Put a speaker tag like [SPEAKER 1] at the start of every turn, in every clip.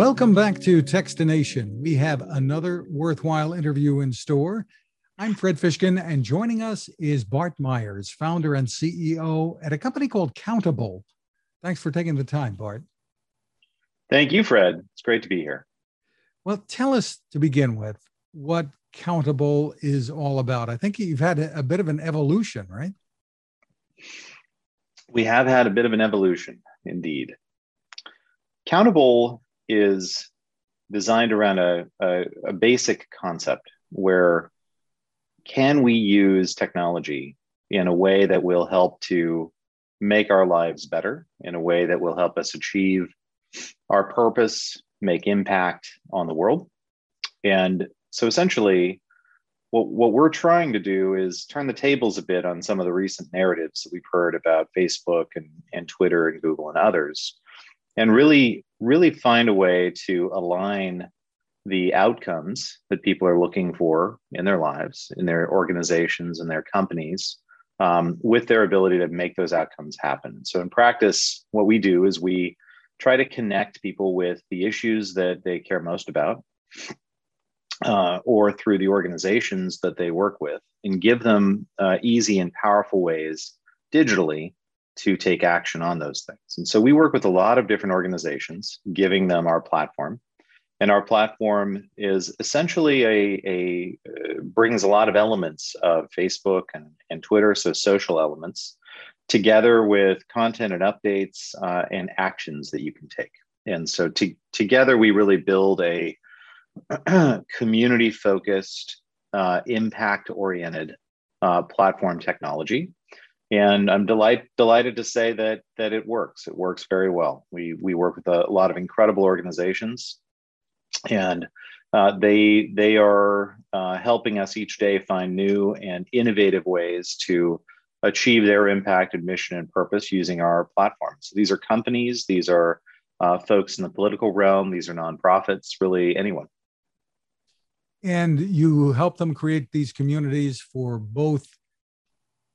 [SPEAKER 1] Welcome back to Techstination. We have another worthwhile interview in store. I'm Fred Fishkin, and joining us is Bart Myers, founder and CEO at a company called Countable. Thanks for taking the time, Bart.
[SPEAKER 2] Thank you, Fred. It's great to be here.
[SPEAKER 1] Well, tell us to begin with what Countable is all about. I think you've had a bit of an evolution, right?
[SPEAKER 2] We have had a bit of an evolution, indeed. Countable is designed around a, a, a basic concept where can we use technology in a way that will help to make our lives better, in a way that will help us achieve our purpose, make impact on the world. And so essentially, what, what we're trying to do is turn the tables a bit on some of the recent narratives that we've heard about Facebook and, and Twitter and Google and others, and really really find a way to align the outcomes that people are looking for in their lives, in their organizations, and their companies, um, with their ability to make those outcomes happen. So, in practice, what we do is we try to connect people with the issues that they care most about, uh, or through the organizations that they work with, and give them uh, easy and powerful ways digitally to take action on those things. And so we work with a lot of different organizations, giving them our platform. And our platform is essentially a, a uh, brings a lot of elements of Facebook and, and Twitter, so social elements, together with content and updates uh, and actions that you can take. And so to, together, we really build a community focused, uh, impact oriented uh, platform technology and I'm delight, delighted to say that that it works. It works very well. We we work with a, lot of incredible organizations, and uh, they they are uh, helping us each day find new and innovative ways to achieve their impact and mission and purpose using our platform. So these are companies, these are uh, folks in the political realm, these are nonprofits, really anyone.
[SPEAKER 1] And you help them create these communities for both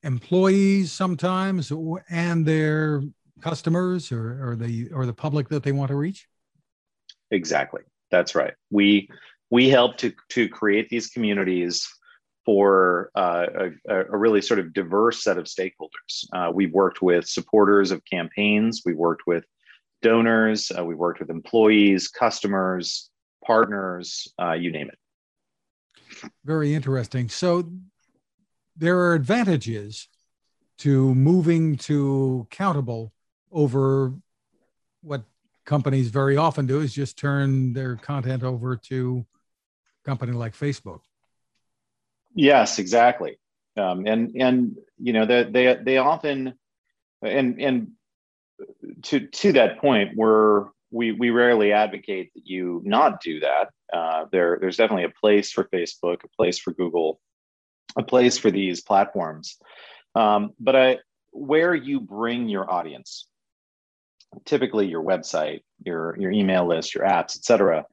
[SPEAKER 1] employees sometimes and their customers or, or the or the public that they want to reach
[SPEAKER 2] exactly that's right we we help to to create these communities for uh, a, a, really sort of diverse set of stakeholders. Uh, we've worked with supporters of campaigns, we've worked with donors, uh, we've worked with employees, customers, partners, uh, you name it.
[SPEAKER 1] Very interesting. So there are advantages to moving to countable over what companies very often do is just turn their content over to a company like Facebook.
[SPEAKER 2] Yes, exactly. Um, and and you know they they they often and and to to that point we're we we rarely advocate that you not do that. Uh, there there's definitely a place for Facebook, a place for Google, a place for these platforms. Um, but I, where you bring your audience, typically your website, your your email list, your apps, etc.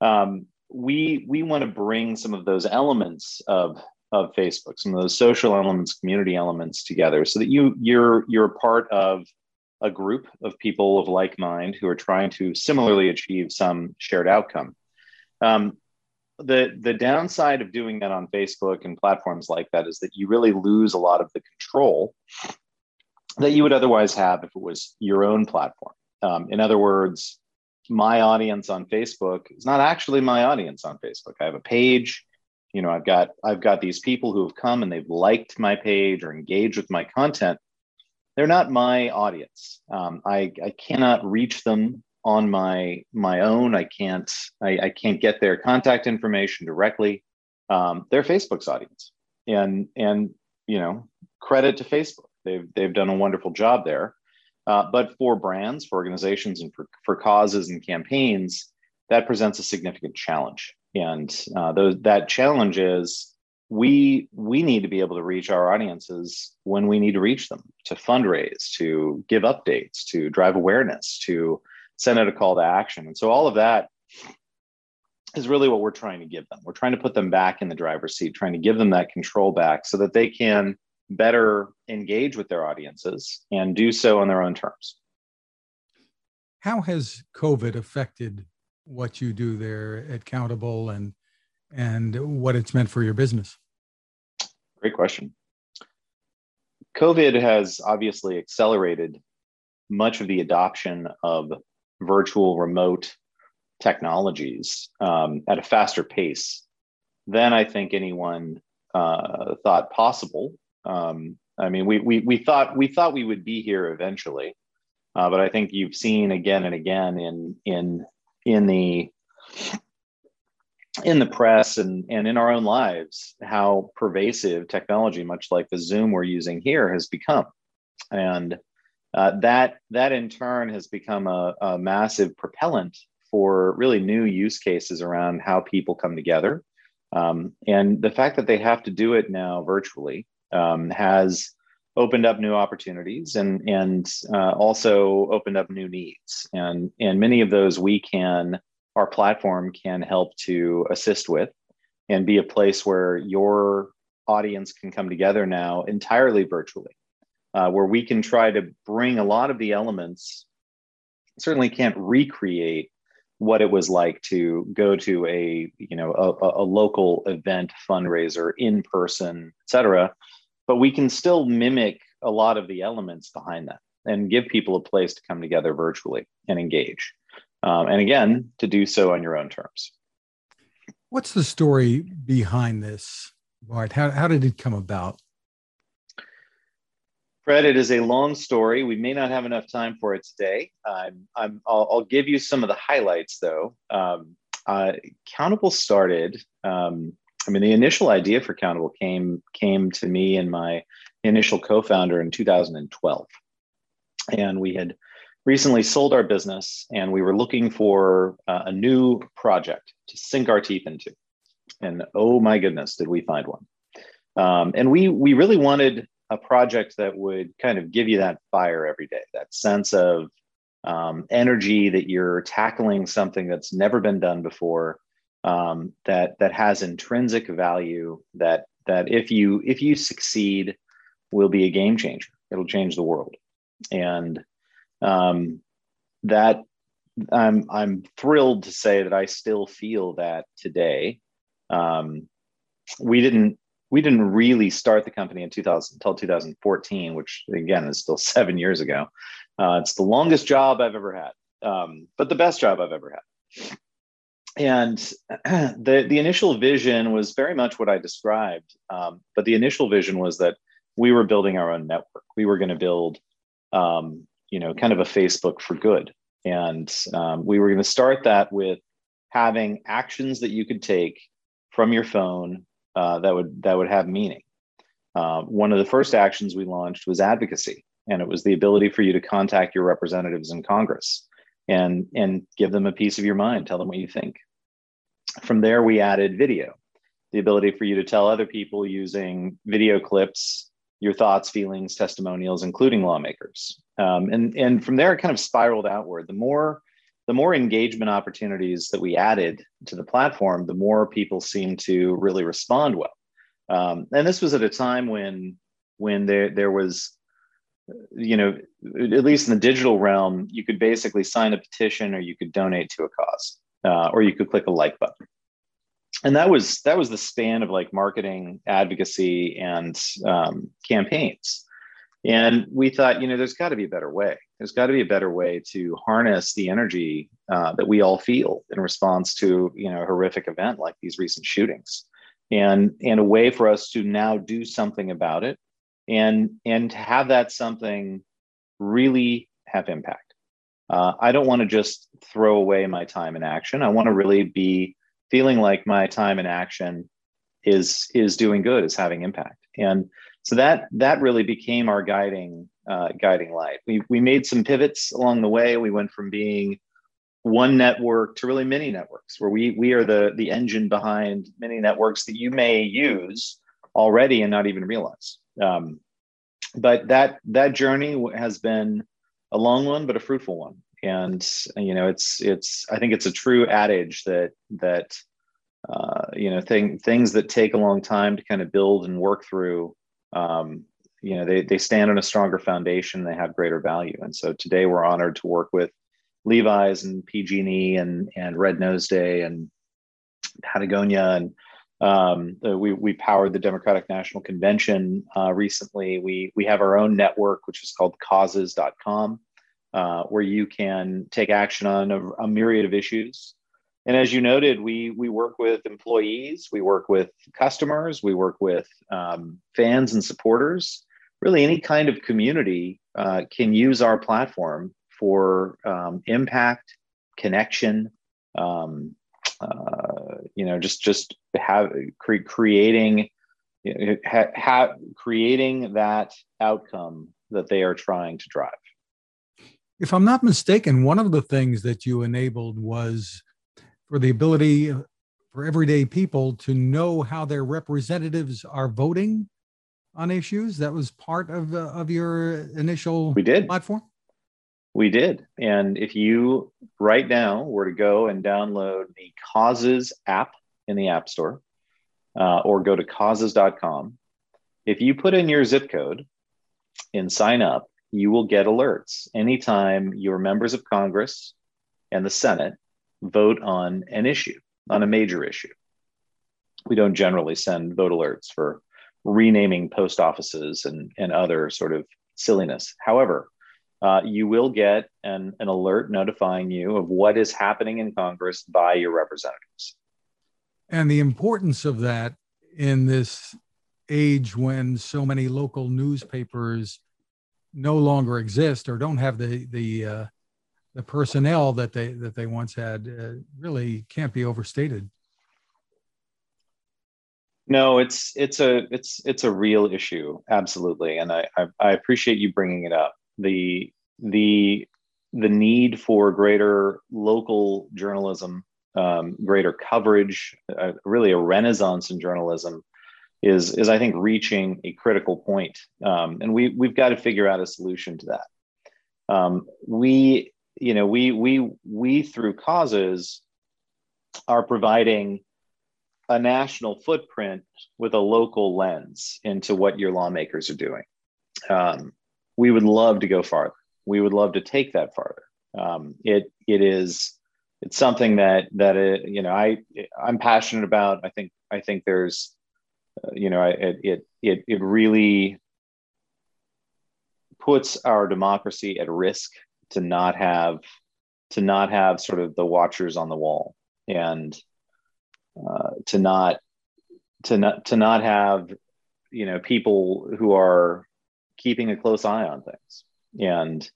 [SPEAKER 2] Um, we we want to bring some of those elements of of Facebook, some of those social elements, community elements together, so that you you're you're part of a group of people of like mind who are trying to similarly achieve some shared outcome. Um, the the downside of doing that on Facebook and platforms like that is that you really lose a lot of the control that you would otherwise have if it was your own platform. Um, in other words, my audience on Facebook is not actually my audience on Facebook. I have a page, you know, I've got I've got these people who have come and they've liked my page or engaged with my content. They're not my audience. Um, I, I cannot reach them on my my own. I can't I, I can't get their contact information directly. Um, they're Facebook's audience, and and you know credit to Facebook. They've they've done a wonderful job there. Uh, but for brands, for organizations, and for for causes and campaigns, that presents a significant challenge. And uh, those, that challenge is we we need to be able to reach our audiences when we need to reach them to fundraise to give updates to drive awareness to send out a call to action. And so all of that is really what we're trying to give them. We're trying to put them back in the driver's seat, trying to give them that control back so that they can better engage with their audiences and do so on their own terms.
[SPEAKER 1] How has COVID affected what you do there at Countable and and what it's meant for your business?
[SPEAKER 2] Great question. COVID has obviously accelerated much of the adoption of virtual remote technologies um, at a faster pace than I think anyone uh, thought possible. Um, I mean, we, we, we thought we thought we would be here eventually, uh, but I think you've seen again and again in in in the in the press and, and in our own lives how pervasive technology, much like the Zoom we're using here, has become, and uh, that that in turn has become a, a massive propellant for really new use cases around how people come together. Um, and the fact that they have to do it now virtually um, has opened up new opportunities and and uh, also opened up new needs. And and many of those we can our platform can help to assist with and be a place where your audience can come together now entirely virtually, uh, where we can try to bring a lot of the elements. Certainly can't recreate what it was like to go to a you know a, a local event fundraiser in person et cetera. But we can still mimic a lot of the elements behind that and give people a place to come together virtually and engage um, and again to do so on your own terms.
[SPEAKER 1] What's the story behind this bart? How, how did it come about
[SPEAKER 2] Fred, it is a long story. We may not have enough time for it today. I'm, I'm, I'll, I'll give you some of the highlights, though. Um, uh, Countable started. Um, I mean, the initial idea for Countable came came to me and my initial co-founder in 2012, and we had recently sold our business, and we were looking for uh, a new project to sink our teeth into. And oh my goodness, did we find one! Um, and we we really wanted a project that would kind of give you that fire every day, that sense of um, energy that you're tackling something that's never been done before, um, that that has intrinsic value. That that if you if you succeed, will be a game changer. It'll change the world, and um, that I'm I'm thrilled to say that I still feel that today. Um, we didn't we didn't really start the company in 2000 until 2014, which again is still seven years ago. Uh, it's the longest job I've ever had, um, but the best job I've ever had. And the the initial vision was very much what I described, um, but the initial vision was that we were building our own network. We were going to build, um, you know, kind of a Facebook for good, and um, we were going to start that with having actions that you could take from your phone uh, that would that would have meaning. Uh, one of the first actions we launched was advocacy, and it was the ability for you to contact your representatives in Congress and and give them a piece of your mind, tell them what you think. From there, we added video, the ability for you to tell other people using video clips your thoughts, feelings, testimonials, including lawmakers. Um, and and from there, it kind of spiraled outward. The more the more engagement opportunities that we added to the platform, the more people seemed to really respond well. Um, and this was at a time when when there there was, you know, at least in the digital realm, you could basically sign a petition or you could donate to a cause, uh, or you could click a like button. And that was that was the span of like marketing, advocacy, and um, campaigns. And we thought, you know, there's got to be a better way. There's got to be a better way to harness the energy uh, that we all feel in response to, you know, a horrific event like these recent shootings, and and a way for us to now do something about it, and and have that something really have impact. Uh, I don't want to just throw away my time in action. I want to really be feeling like my time in action is is doing good, is having impact, and so that that really became our guiding uh, guiding light. We we made some pivots along the way. We went from being one network to really many networks, where we we are the the engine behind many networks that you may use already and not even realize. Um, but that that journey has been a long one, but a fruitful one. And you know, it's it's I think it's a true adage that that uh, you know thing, things that take a long time to kind of build and work through um, you know they, they stand on a stronger foundation they have greater value and so today we're honored to work with Levi's and PG&E and and Red Nose Day and Patagonia and um, we we powered the Democratic National Convention uh, recently. We we have our own network, which is called Causes.com, uh, where you can take action on a, a, myriad of issues. And as you noted, we we work with employees, we work with customers, we work with um, fans and supporters. Really, any kind of community uh, can use our platform for um, impact, connection, um, uh, you know, just just have cre- creating ha, ha, creating that outcome that they are trying to drive.
[SPEAKER 1] If I'm not mistaken, one of the things that you enabled was for the ability for everyday people to know how their representatives are voting on issues. That was part of uh, of your initial
[SPEAKER 2] we did
[SPEAKER 1] platform.
[SPEAKER 2] We did. And if you right now were to go and download the Causes app in the App Store uh, or go to causes.com, if you put in your zip code and sign up, you will get alerts anytime your members of Congress and the Senate vote on an issue, on a major issue. We don't generally send vote alerts for renaming post offices and, and other sort of silliness. However, uh, you will get an, an alert notifying you of what is happening in Congress by your representatives.
[SPEAKER 1] And the importance of that in this age when so many local newspapers no longer exist or don't have the the uh, the personnel that they that they once had uh, really can't be overstated.
[SPEAKER 2] No, it's it's a it's it's a real issue, absolutely, and I I, I appreciate you bringing it up the the the need for greater local journalism, um, greater coverage, uh, really a renaissance in journalism, is is I think reaching a critical point, um, and we we've got to figure out a solution to that. Um, we you know we we we through causes are providing a national footprint with a local lens into what your lawmakers are doing. Um, we would love to go farther. We would love to take that farther. Um, it it is it's something that that it, you know I I'm passionate about. I think I think there's uh, you know it it it it really puts our democracy at risk to not have to not have sort of the watchers on the wall and uh, to not to not to not have you know people who are keeping a close eye on things. And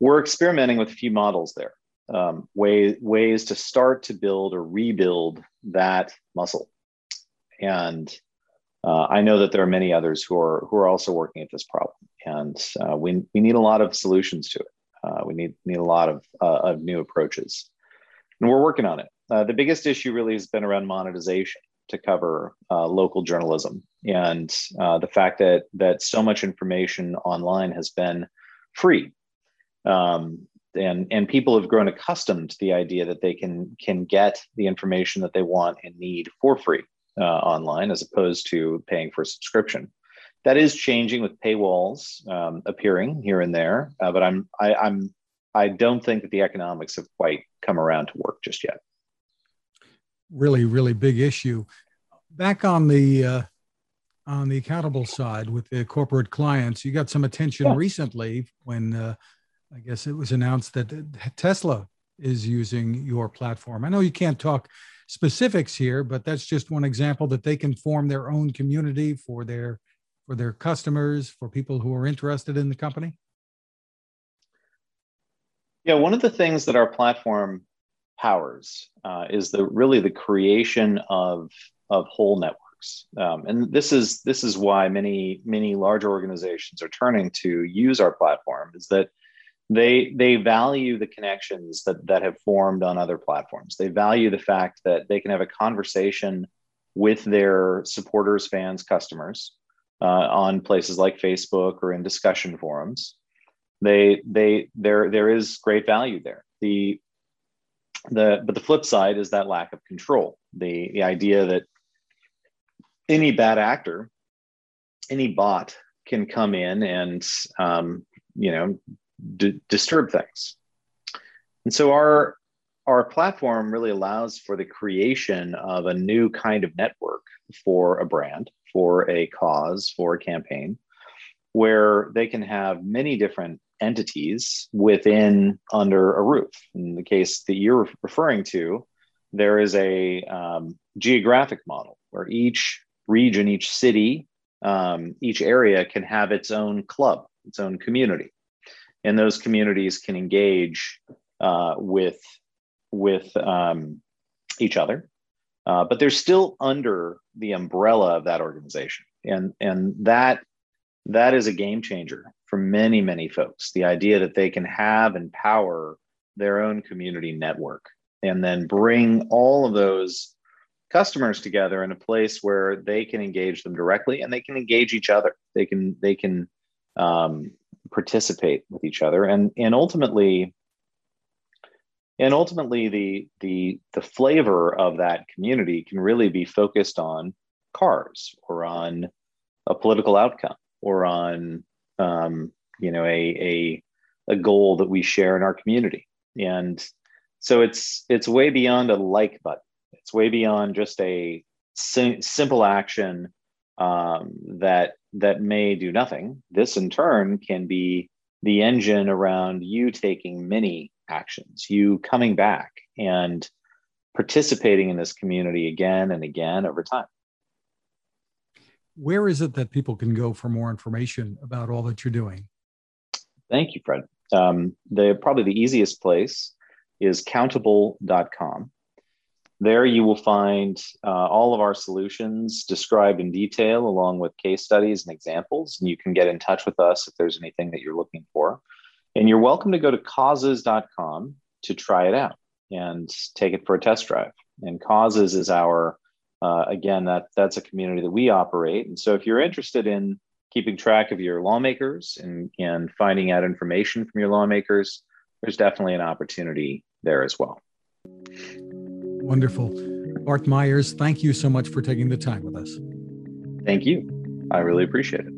[SPEAKER 2] we're experimenting with a few models there, um, way, ways to start to build or rebuild that muscle. And uh, I know that there are many others who are who are also working at this problem, and uh, we we need a lot of solutions to it. Uh, we need need a lot of uh, of new approaches, and we're working on it. Uh, the biggest issue really has been around monetization to cover uh, local journalism. And uh, the fact that that so much information online has been free. Um, and and people have grown accustomed to the idea that they can can get the information that they want and need for free uh, online as opposed to paying for a subscription that is changing with paywalls um, appearing here and there uh, but i'm I, i'm i don't think that the economics have quite come around to work just yet
[SPEAKER 1] really, really big issue. Back on the uh, on the accountable side with the corporate clients, you got some attention yeah. recently when uh, I guess it was announced that Tesla is using your platform. I know you can't talk specifics here, but that's just one example that they can form their own community for their for their customers, for people who are interested in the company.
[SPEAKER 2] Yeah, one of the things that our platform powers uh, is the really the creation of of whole networks um, and this is this is why many many large organizations are turning to use our platform is that they they value the connections that that have formed on other platforms they value the fact that they can have a conversation with their supporters fans customers uh, on places like facebook or in discussion forums. They they there there is great value there. The the but the flip side is that lack of control. The the idea that any bad actor any bot can come in and um, you know d- disturb things. And so our our platform really allows for the creation of a new kind of network for a brand, for a cause, for a campaign, where they can have many different entities within under a roof. In the case that you're referring to, there is a um, geographic model where each region, each city, um, each area can have its own club, its own community, and those communities can engage uh, with with um, each other. Uh, but they're still under the umbrella of that organization, and and that that is a game changer for many many folks. The idea that they can have and power their own community network, and then bring all of those customers together in a place where they can engage them directly and they can engage each other. They can they can um, participate with each other, and and ultimately and ultimately the the the flavor of that community can really be focused on cars or on a political outcome or on um, you know a, a a goal that we share in our community. And so it's it's way beyond a like button. It's way beyond just a sim- simple action um, that that may do nothing. This in turn can be the engine around you taking many actions, you coming back and participating in this community again and again over time.
[SPEAKER 1] Where is it that people can go for more information about all that you're doing?
[SPEAKER 2] Thank you, Fred. Um, the probably the easiest place is countable.com. There you will find uh, all of our solutions described in detail, along with case studies and examples. And you can get in touch with us if there's anything that you're looking for. And you're welcome to go to causes.com to try it out and take it for a test drive. And Causes is our, uh, again, that that's a community that we operate. And so if you're interested in keeping track of your lawmakers and, and finding out information from your lawmakers, there's definitely an opportunity there as well.
[SPEAKER 1] Wonderful. Bart Myers, thank you so much for taking the time with us.
[SPEAKER 2] Thank you. I really appreciate it.